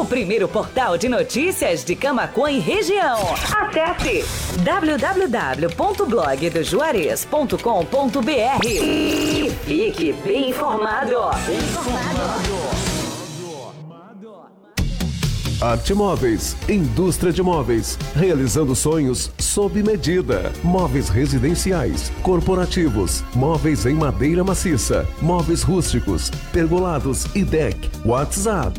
o primeiro portal de notícias de Camacuã e região. Acesse www.blogdojuarez.com.br e fique bem informado. Bem informado. Arte Móveis, indústria de móveis, realizando sonhos sob medida. Móveis residenciais, corporativos, móveis em madeira maciça, móveis rústicos, pergolados e deck. WhatsApp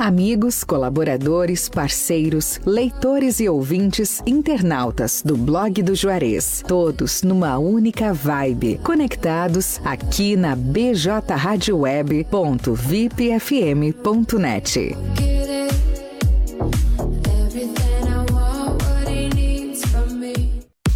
Amigos, colaboradores, parceiros, leitores e ouvintes, internautas do blog do Juarez, todos numa única vibe, conectados aqui na bjradioweb.vipfm.net.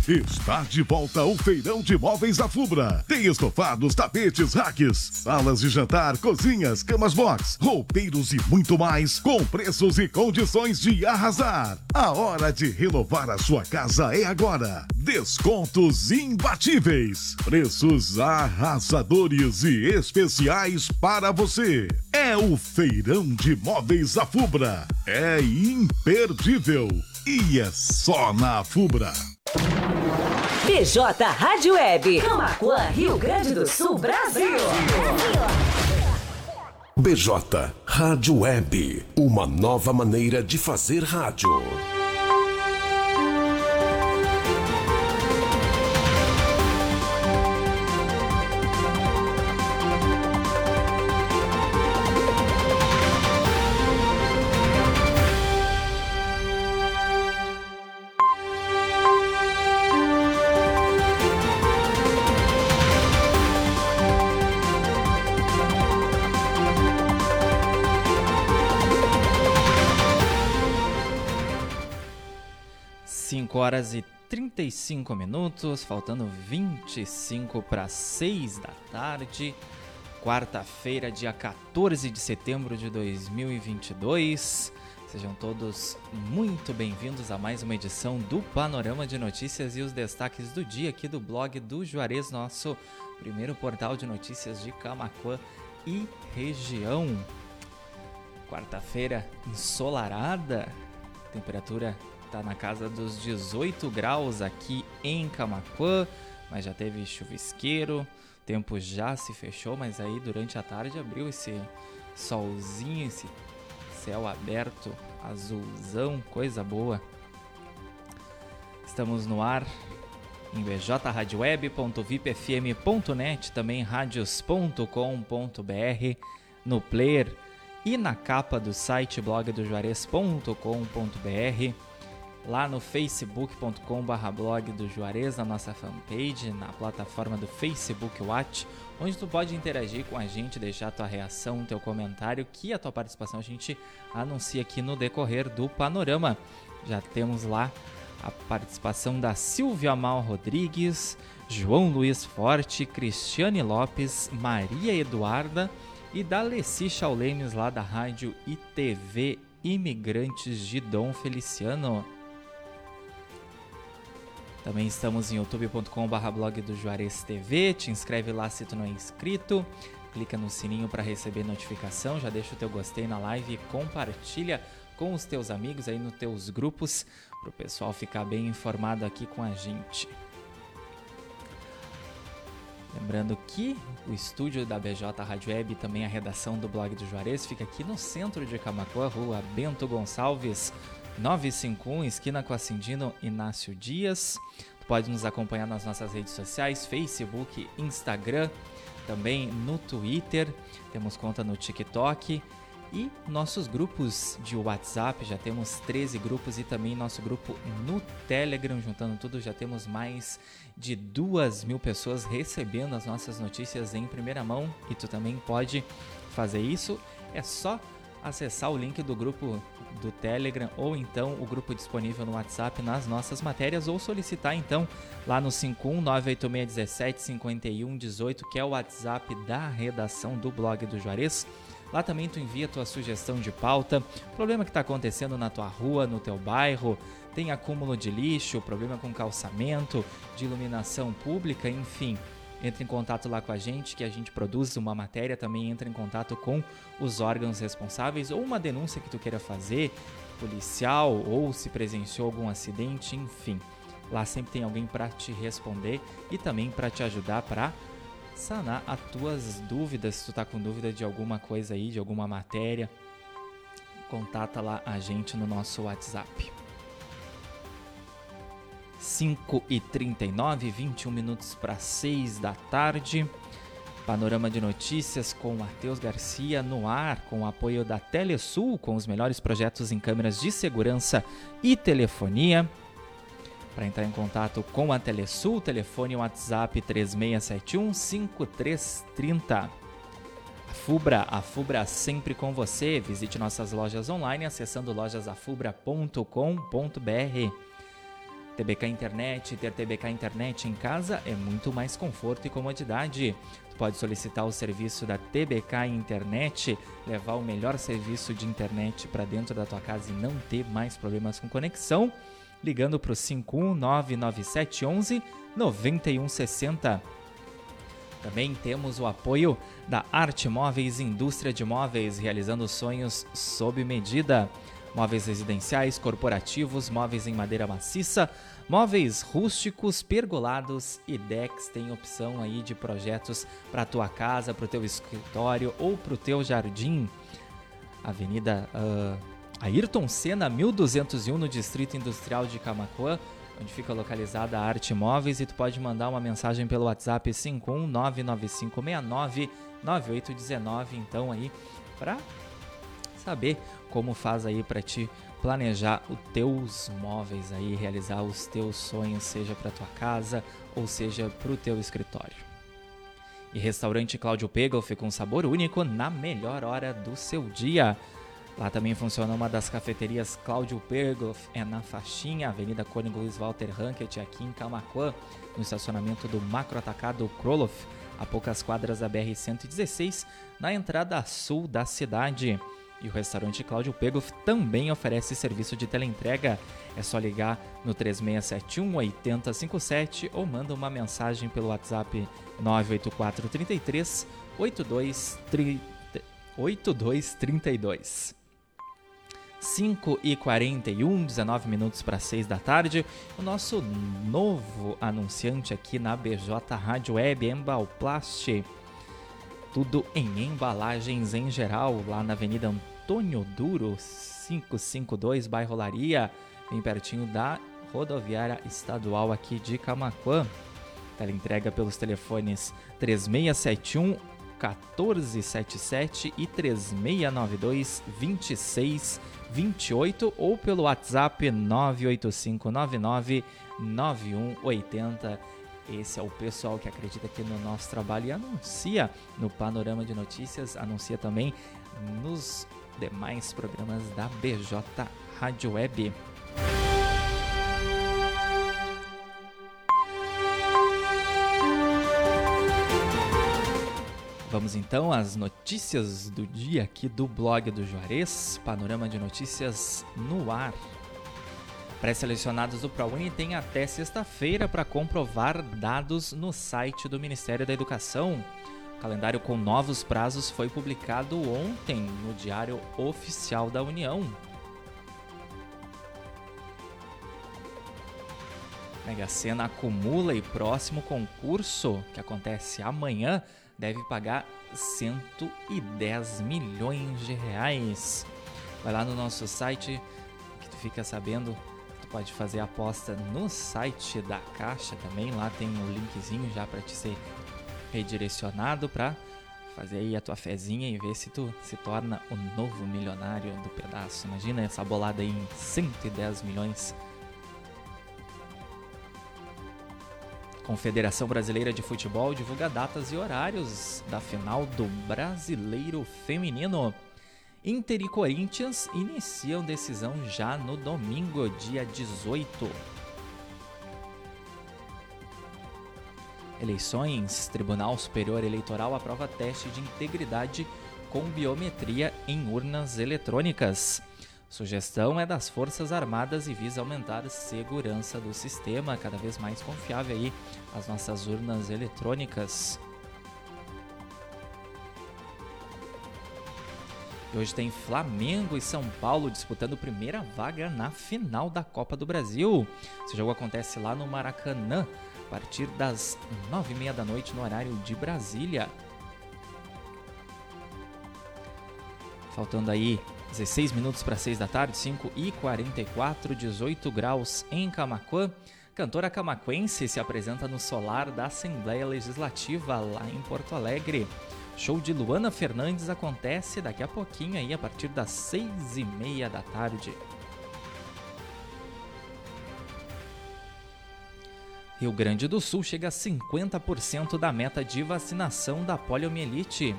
Está de volta o Feirão de Móveis da Fubra. Tem estofados, tapetes, racks, salas de jantar, cozinhas, camas box, roupeiros e muito mais, com preços e condições de arrasar. A hora de renovar a sua casa é agora. Descontos imbatíveis, preços arrasadores e especiais para você. É o Feirão de Móveis da Fubra. É imperdível e é só na Fubra. BJ Rádio Web, Camacuã, Rio Grande do Sul, Brasil. BJ Rádio Web, uma nova maneira de fazer rádio. Horas e 35 minutos, faltando 25 para 6 da tarde. Quarta-feira, dia 14 de setembro de 2022. Sejam todos muito bem-vindos a mais uma edição do Panorama de Notícias e os destaques do dia aqui do blog do Juarez, nosso primeiro portal de notícias de Camacuã e região. Quarta-feira ensolarada, temperatura está na casa dos 18 graus aqui em Camacuã, mas já teve chuvisqueiro, o tempo já se fechou, mas aí durante a tarde abriu esse solzinho, esse céu aberto, azulzão, coisa boa. Estamos no ar em bjradioweb.vipfm.net, também radios.com.br, no player e na capa do site blogdojuarez.com.br lá no facebook.com.br blog do Juarez, na nossa fanpage, na plataforma do Facebook Watch, onde tu pode interagir com a gente, deixar tua reação, teu comentário, que a tua participação a gente anuncia aqui no decorrer do panorama. Já temos lá a participação da Silvia Mal Rodrigues, João Luiz Forte, Cristiane Lopes, Maria Eduarda e da Leci Chaulemes lá da rádio ITV Imigrantes de Dom Feliciano. Também estamos em youtube.com.br blog do Juarez TV. Te inscreve lá se tu não é inscrito. Clica no sininho para receber notificação. Já deixa o teu gostei na live e compartilha com os teus amigos aí nos teus grupos para o pessoal ficar bem informado aqui com a gente. Lembrando que o estúdio da BJ Rádio Web e também a redação do blog do Juarez fica aqui no centro de Camacuã, rua Bento Gonçalves, 951, esquina com a Cindino Inácio Dias. Tu pode nos acompanhar nas nossas redes sociais, Facebook, Instagram, também no Twitter, temos conta no TikTok e nossos grupos de WhatsApp, já temos 13 grupos e também nosso grupo no Telegram, juntando tudo, já temos mais de duas mil pessoas recebendo as nossas notícias em primeira mão e tu também pode fazer isso. É só acessar o link do grupo do Telegram ou então o grupo disponível no WhatsApp nas nossas matérias ou solicitar então lá no 51986175118, que é o WhatsApp da redação do blog do Juarez. Lá também tu envia tua sugestão de pauta, problema que está acontecendo na tua rua, no teu bairro, tem acúmulo de lixo, problema com calçamento, de iluminação pública, enfim. Entre em contato lá com a gente, que a gente produz uma matéria, também entra em contato com os órgãos responsáveis ou uma denúncia que tu queira fazer, policial ou se presenciou algum acidente, enfim. Lá sempre tem alguém para te responder e também para te ajudar para sanar as tuas dúvidas. Se tu tá com dúvida de alguma coisa aí, de alguma matéria, contata lá a gente no nosso WhatsApp. 5 e 39, 21 minutos para 6 da tarde. Panorama de notícias com Matheus Garcia no ar, com o apoio da Telesul, com os melhores projetos em câmeras de segurança e telefonia. Para entrar em contato com a Telesul, telefone WhatsApp 3671 5330. A Fubra, a Fubra sempre com você. Visite nossas lojas online acessando lojasafubra.com.br. TBK Internet, ter TBK Internet em casa é muito mais conforto e comodidade. Tu pode solicitar o serviço da TBK Internet, levar o melhor serviço de internet para dentro da tua casa e não ter mais problemas com conexão ligando para o 5199711 9160. Também temos o apoio da Arte Móveis Indústria de Móveis, realizando sonhos sob medida. Móveis residenciais, corporativos, móveis em madeira maciça, móveis rústicos, pergolados e decks. Tem opção aí de projetos para tua casa, para o teu escritório ou para o teu jardim. Avenida uh, Ayrton Senna 1201 no Distrito Industrial de Camacuã, onde fica localizada a Arte Móveis e tu pode mandar uma mensagem pelo WhatsApp 51995699819 então aí para saber como faz aí para te planejar os teus móveis aí, realizar os teus sonhos, seja para tua casa ou seja para o teu escritório. E restaurante Cláudio Pegel com sabor único na melhor hora do seu dia. Lá também funciona uma das cafeterias Cláudio Pergoff, é na faixinha Avenida Cônigo Luiz Walter Rankett, aqui em Camacuã, no estacionamento do Macro Atacado Kroloff, a poucas quadras da BR-116, na entrada sul da cidade. E o restaurante Cláudio Pegoff também oferece serviço de teleentrega. É só ligar no 3671 8057 ou manda uma mensagem pelo WhatsApp 984 33 8232. 5 e 41, 19 minutos para 6 da tarde. O nosso novo anunciante aqui na BJ Rádio Web, Embalplast. Tudo em embalagens em geral, lá na Avenida Antônio Duro, 552, bairro Laria, bem pertinho da rodoviária estadual aqui de Camaquã. Ela entrega pelos telefones 3671 1477 e 3692 26 28 ou pelo WhatsApp 98599 9180. Esse é o pessoal que acredita aqui no nosso trabalho e anuncia no Panorama de Notícias, anuncia também nos demais programas da BJ Rádio Web. Vamos então às notícias do dia aqui do blog do Juarez, panorama de notícias no ar. Pré-selecionados do ProUni têm até sexta-feira para comprovar dados no site do Ministério da Educação. O calendário com novos prazos foi publicado ontem no Diário Oficial da União. Mega Sena acumula e próximo concurso, que acontece amanhã, deve pagar 110 milhões de reais. Vai lá no nosso site que tu fica sabendo, pode fazer a aposta no site da Caixa também, lá tem o um linkzinho já para te ser redirecionado para fazer aí a tua fezinha e ver se tu se torna o novo milionário do pedaço. Imagina essa bolada aí em 110 milhões Confederação Brasileira de Futebol divulga datas e horários da final do Brasileiro Feminino. Inter e Corinthians iniciam decisão já no domingo, dia 18. Eleições, Tribunal Superior Eleitoral aprova teste de integridade com biometria em urnas eletrônicas. Sugestão é das Forças Armadas e visa aumentar a segurança do sistema, cada vez mais confiável aí as nossas urnas eletrônicas. E hoje tem Flamengo e São Paulo disputando primeira vaga na final da Copa do Brasil. Esse jogo acontece lá no Maracanã, a partir das nove e meia da noite no horário de Brasília. Faltando aí 16 minutos para 6 da tarde, 5 e 44, 18 graus em Camacuã. Cantora camaquense se apresenta no solar da Assembleia Legislativa lá em Porto Alegre. Show de Luana Fernandes acontece daqui a pouquinho aí, a partir das 6 e meia da tarde. Rio Grande do Sul chega a 50% da meta de vacinação da poliomielite.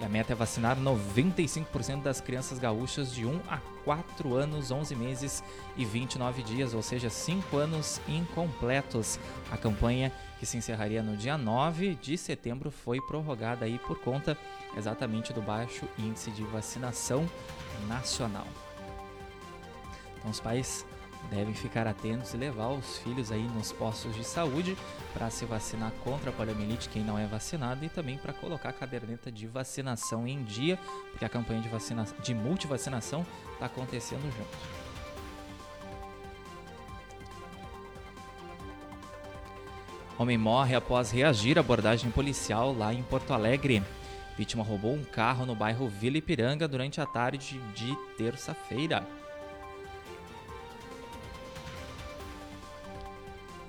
E a meta é vacinar 95% das crianças gaúchas de 1 a 4 anos, 11 meses e 29 dias, ou seja, 5 anos incompletos. A campanha que se encerraria no dia 9 de setembro foi prorrogada aí por conta exatamente do baixo índice de vacinação nacional. Então os pais devem ficar atentos e levar os filhos aí nos postos de saúde para se vacinar contra a poliomielite quem não é vacinado e também para colocar a caderneta de vacinação em dia, porque a campanha de, vacina... de multivacinação está acontecendo junto. Homem morre após reagir à abordagem policial lá em Porto Alegre. Vítima roubou um carro no bairro Vila Ipiranga durante a tarde de terça-feira.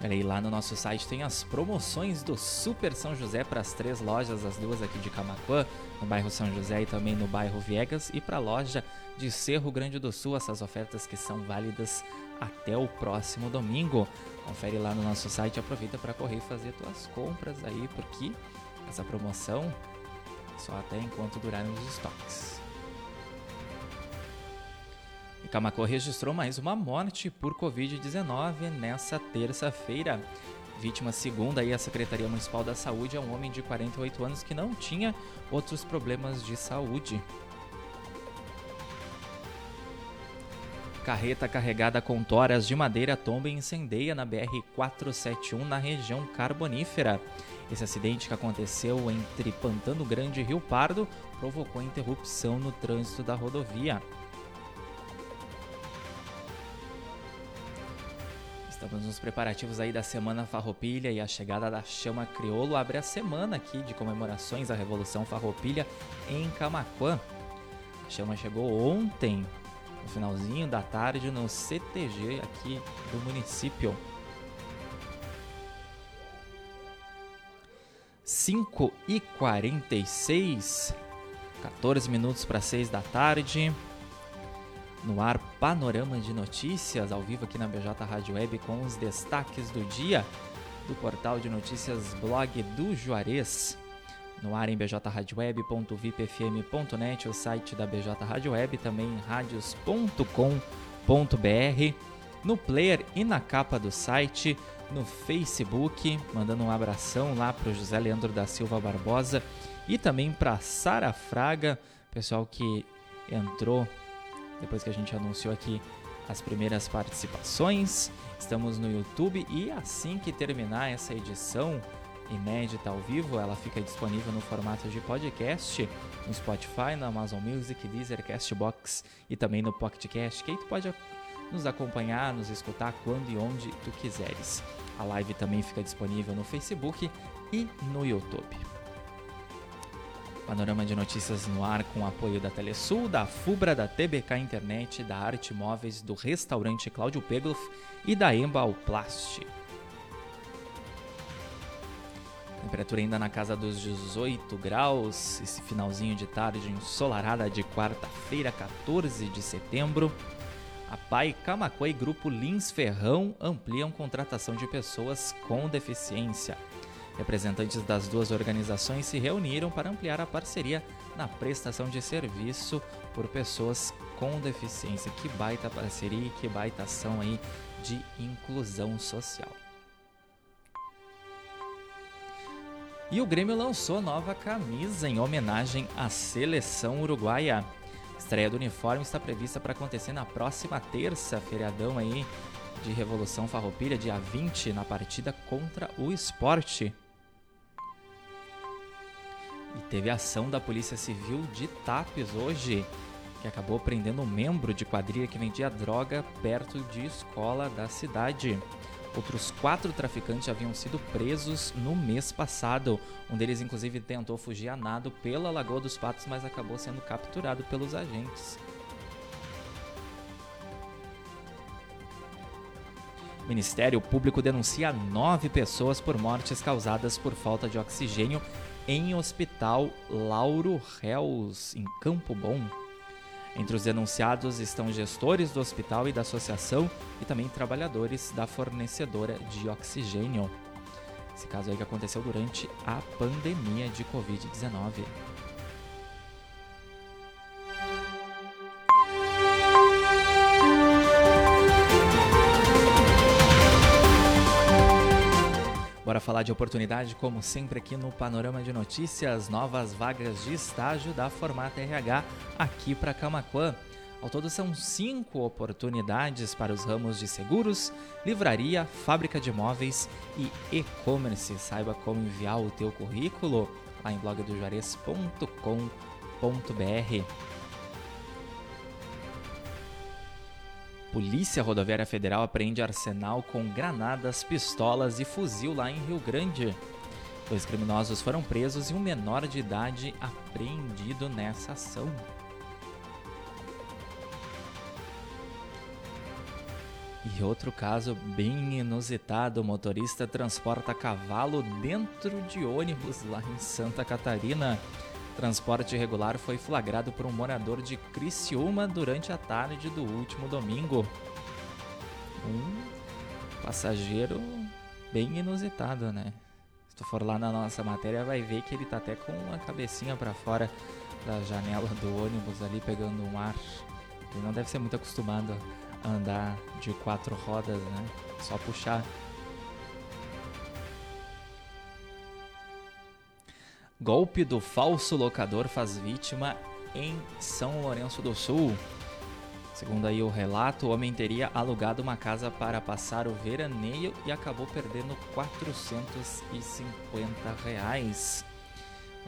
Olha aí, lá no nosso site tem as promoções do Super São José para as três lojas, as duas aqui de Camacuã, no bairro São José e também no bairro Viegas, e para a loja de Cerro Grande do Sul, essas ofertas que são válidas até o próximo domingo. Confere lá no nosso site, aproveita para correr fazer tuas compras aí, porque essa promoção só até enquanto durarem os estoques. Camacô registrou mais uma morte por Covid-19 nessa terça-feira. Vítima segunda aí a Secretaria Municipal da Saúde é um homem de 48 anos que não tinha outros problemas de saúde. Carreta carregada com toras de madeira tomba e incendeia na BR-471 na região carbonífera. Esse acidente que aconteceu entre Pantano Grande e Rio Pardo provocou interrupção no trânsito da rodovia. Estamos nos preparativos aí da Semana Farroupilha e a chegada da Chama Criolo abre a semana aqui de comemorações da Revolução Farroupilha em Camaquã. A Chama chegou ontem, no finalzinho da tarde, no CTG aqui do município. 5 e 46, 14 minutos para 6 da tarde. No ar, panorama de notícias ao vivo aqui na BJ Rádio Web com os destaques do dia do portal de notícias blog do Juarez. No ar em bjradioweb.vipfm.net, o site da BJ Rádio Web, também radios.com.br, no player e na capa do site, no Facebook, mandando um abração lá para o José Leandro da Silva Barbosa e também para Sara Fraga, pessoal que entrou depois que a gente anunciou aqui as primeiras participações. Estamos no YouTube e assim que terminar essa edição inédita ao vivo, ela fica disponível no formato de podcast no Spotify, na Amazon Music, Deezer, Castbox e também no PocketCast, que aí tu pode nos acompanhar, nos escutar quando e onde tu quiseres. A live também fica disponível no Facebook e no YouTube. Panorama de notícias no ar com apoio da Telesul, da Fubra, da TBK Internet, da Arte Móveis, do restaurante Cláudio Pegloff e da Embalplast. Temperatura ainda na casa dos 18 graus, esse finalzinho de tarde ensolarada de quarta-feira, 14 de setembro. A PAI Camacuã e Grupo Lins Ferrão ampliam contratação de pessoas com deficiência. Representantes das duas organizações se reuniram para ampliar a parceria na prestação de serviço por pessoas com deficiência. Que baita parceria e que baita ação aí de inclusão social. E o Grêmio lançou nova camisa em homenagem à seleção uruguaia. Estreia do uniforme está prevista para acontecer na próxima terça, feriadão aí de Revolução Farroupilha, dia 20, na partida contra o Esporte. E teve ação da Polícia Civil de Tapes hoje, que acabou prendendo um membro de quadrilha que vendia droga perto de escola da cidade. Outros quatro traficantes haviam sido presos no mês passado. Um deles, inclusive, tentou fugir a nado pela Lagoa dos Patos, mas acabou sendo capturado pelos agentes. Ministério Público denuncia nove pessoas por mortes causadas por falta de oxigênio em Hospital Lauro Reus, em Campo Bom. Entre os denunciados estão gestores do hospital e da associação e também trabalhadores da fornecedora de oxigênio. Esse caso aí que aconteceu durante a pandemia de Covid-19. Bora falar de oportunidade, como sempre, aqui no Panorama de Notícias, novas vagas de estágio da Formata RH aqui para Camaquã. Ao todo são cinco oportunidades para os ramos de seguros, livraria, fábrica de móveis e e-commerce. Saiba como enviar o teu currículo lá em blogdojuarez.com.br. Polícia Rodoviária Federal apreende arsenal com granadas, pistolas e fuzil lá em Rio Grande. Dois criminosos foram presos e um menor de idade apreendido nessa ação. E outro caso bem inusitado: o motorista transporta cavalo dentro de ônibus lá em Santa Catarina. Transporte irregular foi flagrado por um morador de Criciúma durante a tarde do último domingo. Um passageiro bem inusitado, né? Se tu for lá na nossa matéria, vai ver que ele tá até com a cabecinha para fora da janela do ônibus ali pegando um ar. Ele não deve ser muito acostumado a andar de quatro rodas, né? Só puxar Golpe do falso locador faz vítima em São Lourenço do Sul. Segundo aí o relato, o homem teria alugado uma casa para passar o veraneio e acabou perdendo 450 reais.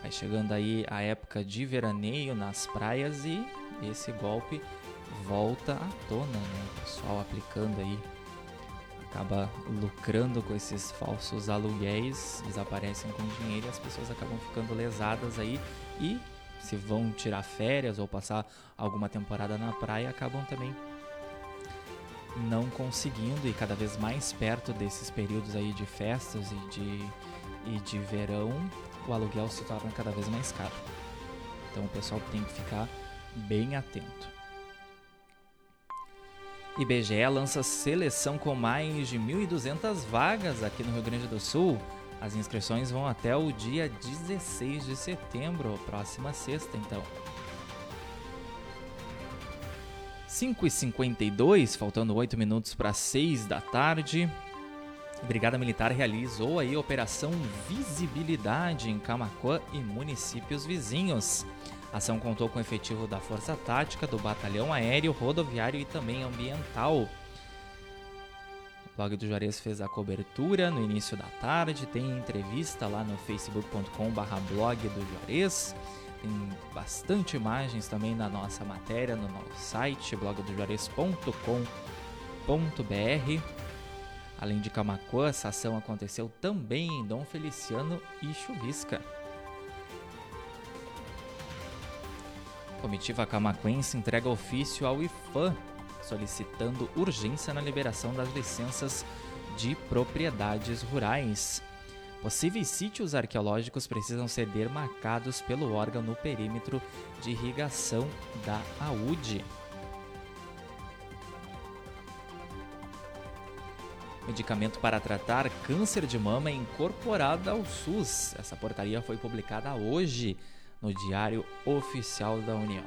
Vai chegando aí a época de veraneio nas praias e esse golpe volta à tona, né? O pessoal aplicando aí acaba lucrando com esses falsos aluguéis, desaparecem com dinheiro e as pessoas acabam ficando lesadas aí e se vão tirar férias ou passar alguma temporada na praia, acabam também não conseguindo e cada vez mais perto desses períodos aí de festas e de, e de verão, o aluguel se torna cada vez mais caro. Então o pessoal tem que ficar bem atento. IBGE lança seleção com mais de 1.200 vagas aqui no Rio Grande do Sul. As inscrições vão até o dia 16 de setembro, próxima sexta, então. 5h52, faltando 8 minutos para 6 da tarde. Brigada Militar realizou aí a Operação Visibilidade em Camacuã e municípios vizinhos. A ação contou com efetivo da Força Tática, do Batalhão Aéreo, Rodoviário e também Ambiental. O blog do Juarez fez a cobertura no início da tarde, tem entrevista lá no facebook.com/barra blog do Juarez. Tem bastante imagens também na nossa matéria, no nosso site, blogdojuarez.com.br. Além de Camacuã, essa ação aconteceu também em Dom Feliciano e Chuvisca. Comitiva camaquense entrega ofício ao IFAM solicitando urgência na liberação das licenças de propriedades rurais. Possíveis sítios arqueológicos precisam ser demarcados pelo órgão no perímetro de irrigação da AUD. Medicamento para tratar câncer de mama é incorporado ao SUS. Essa portaria foi publicada hoje no Diário Oficial da União.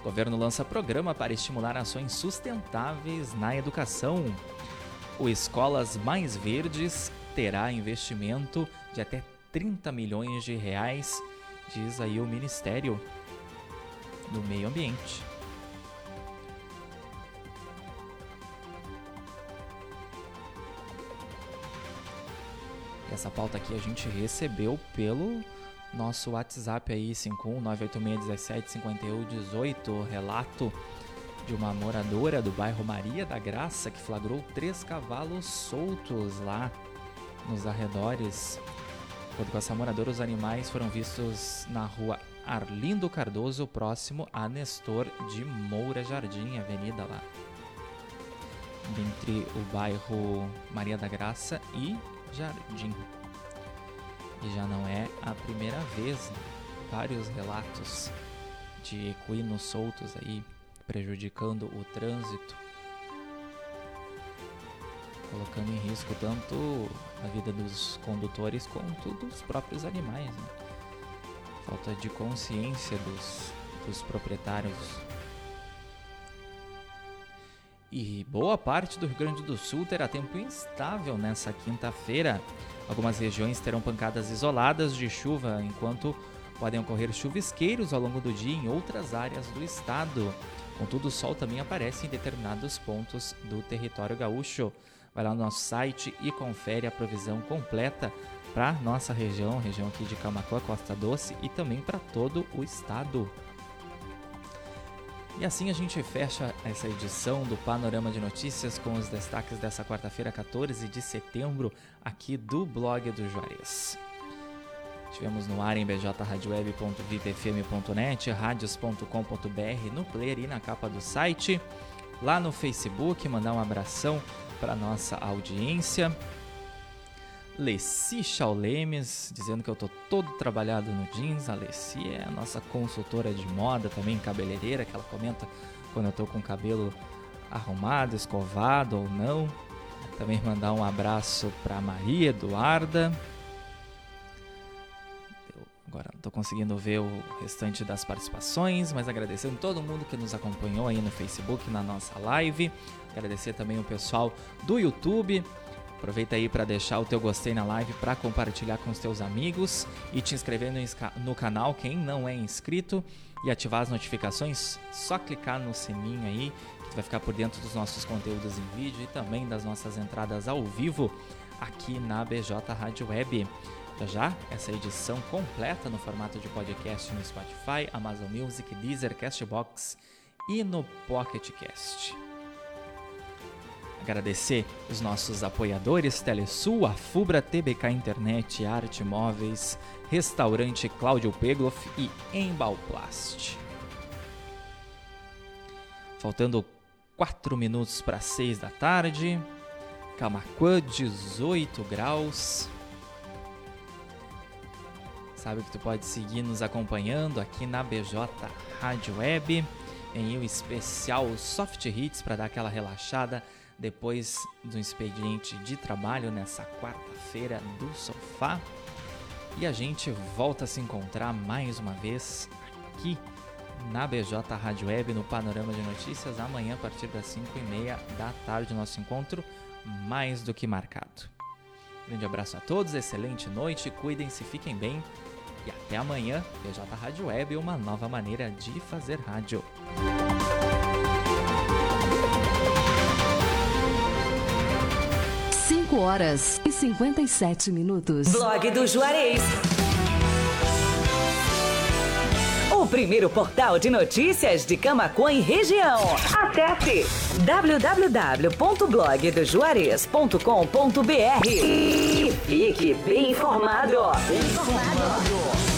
O governo lança programa para estimular ações sustentáveis na educação. O Escolas Mais Verdes terá investimento de até 30 milhões de reais, diz aí o Ministério do Meio Ambiente. Essa pauta aqui a gente recebeu pelo nosso WhatsApp aí, 51986175118, relato de uma moradora do bairro Maria da Graça que flagrou três cavalos soltos lá nos arredores. Quando com essa moradora, os animais foram vistos na rua Arlindo Cardoso, próximo a Nestor de Moura Jardim, avenida lá. Entre o bairro Maria da Graça e Jardim. E já não é a primeira vez, né? vários relatos de equinos soltos aí prejudicando o trânsito, colocando em risco tanto a vida dos condutores quanto dos próprios animais. Né? Falta de consciência dos, dos proprietários. E boa parte do Rio Grande do Sul terá tempo instável nessa quinta-feira. Algumas regiões terão pancadas isoladas de chuva, enquanto podem ocorrer chuvisqueiros ao longo do dia em outras áreas do estado. Contudo, o sol também aparece em determinados pontos do território gaúcho. Vai lá no nosso site e confere a provisão completa para nossa região, região aqui de Camacuã, Costa Doce e também para todo o estado. E assim a gente fecha essa edição do Panorama de Notícias com os destaques dessa quarta-feira, 14 de setembro, aqui do blog do Juarez. Estivemos no ar em bjradioweb.vipfm.net, radios.com.br, no player e na capa do site, lá no Facebook, mandar um abração para nossa audiência. Leci Chaulemes, dizendo que eu tô todo trabalhado no jeans. A Leci é a nossa consultora de moda, também cabeleireira, que ela comenta quando eu tô com o cabelo arrumado, escovado ou não. Também mandar um abraço para Maria Eduarda, Agora não estou conseguindo ver o restante das participações, mas agradecendo todo mundo que nos acompanhou aí no Facebook, na nossa live. Agradecer também o pessoal do YouTube. Aproveita aí para deixar o teu gostei na live, para compartilhar com os teus amigos e te inscrever no, no canal, quem não é inscrito, e ativar as notificações. Só clicar no sininho aí, que tu vai ficar por dentro dos nossos conteúdos em vídeo e também das nossas entradas ao vivo aqui na BJ Rádio Web. Já já, essa edição completa no formato de podcast no Spotify, Amazon Music, Deezer, Castbox e no Pocket Cast. Agradecer os nossos apoiadores Telesul, Afubra, TBK Internet, Arte Móveis, Restaurante Cláudio Pegloff e Embalplast. Faltando 4 minutos para 6 da tarde, Camacuã 18 graus. Sabe que tu pode seguir nos acompanhando aqui na BJ Rádio Web em o especial Soft Hits para dar aquela relaxada depois do expediente de trabalho nessa quarta-feira do sofá. E a gente volta a se encontrar mais uma vez aqui na BJ Rádio Web no Panorama de Notícias amanhã a partir das 5 e meia da tarde nosso encontro mais do que marcado. Grande abraço a todos, excelente noite, cuidem-se, fiquem bem e até amanhã, PJ Rádio Web, uma nova maneira de fazer rádio. Horas e 57 minutos. Blog do Juarez. O primeiro portal de notícias de Camacuã e região. Acesse www.blogdojuarez.com.br e fique bem informado. Bem informado.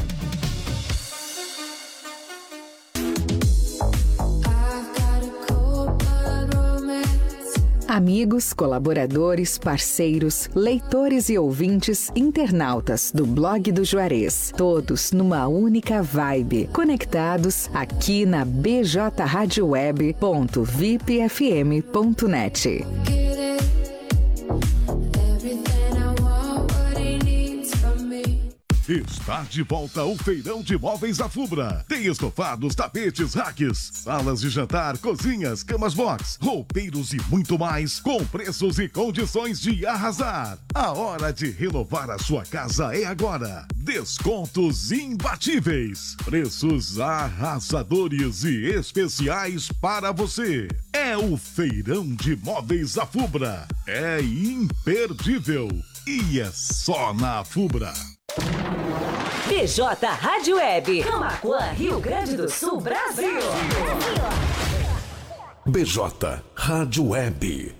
Amigos, colaboradores, parceiros, leitores e ouvintes, internautas do blog do Juarez, todos numa única vibe, conectados aqui na bjradioweb.vipfm.net. Está de volta o Feirão de Móveis da Fubra. Tem estofados, tapetes, racks, salas de jantar, cozinhas, camas box, roupeiros e muito mais, com preços e condições de arrasar. A hora de renovar a sua casa é agora. Descontos imbatíveis, preços arrasadores e especiais para você. É o Feirão de Móveis da Fubra. É imperdível e é só na Fubra. BJ Rádio Web, Camacuã, Rio Grande do Sul, Brasil. BJ Rádio Web.